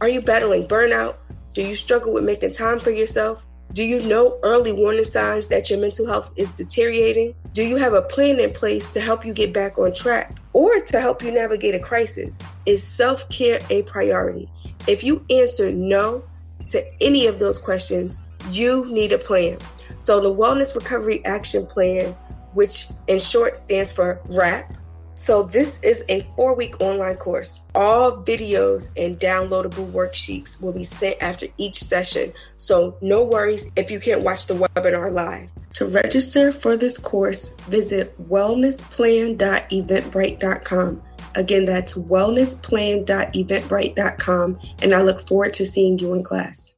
Are you battling burnout? Do you struggle with making time for yourself? Do you know early warning signs that your mental health is deteriorating? Do you have a plan in place to help you get back on track or to help you navigate a crisis? Is self care a priority? If you answer no to any of those questions, you need a plan. So, the Wellness Recovery Action Plan, which in short stands for WRAP, so, this is a four week online course. All videos and downloadable worksheets will be sent after each session. So, no worries if you can't watch the webinar live. To register for this course, visit wellnessplan.eventbrite.com. Again, that's wellnessplan.eventbrite.com, and I look forward to seeing you in class.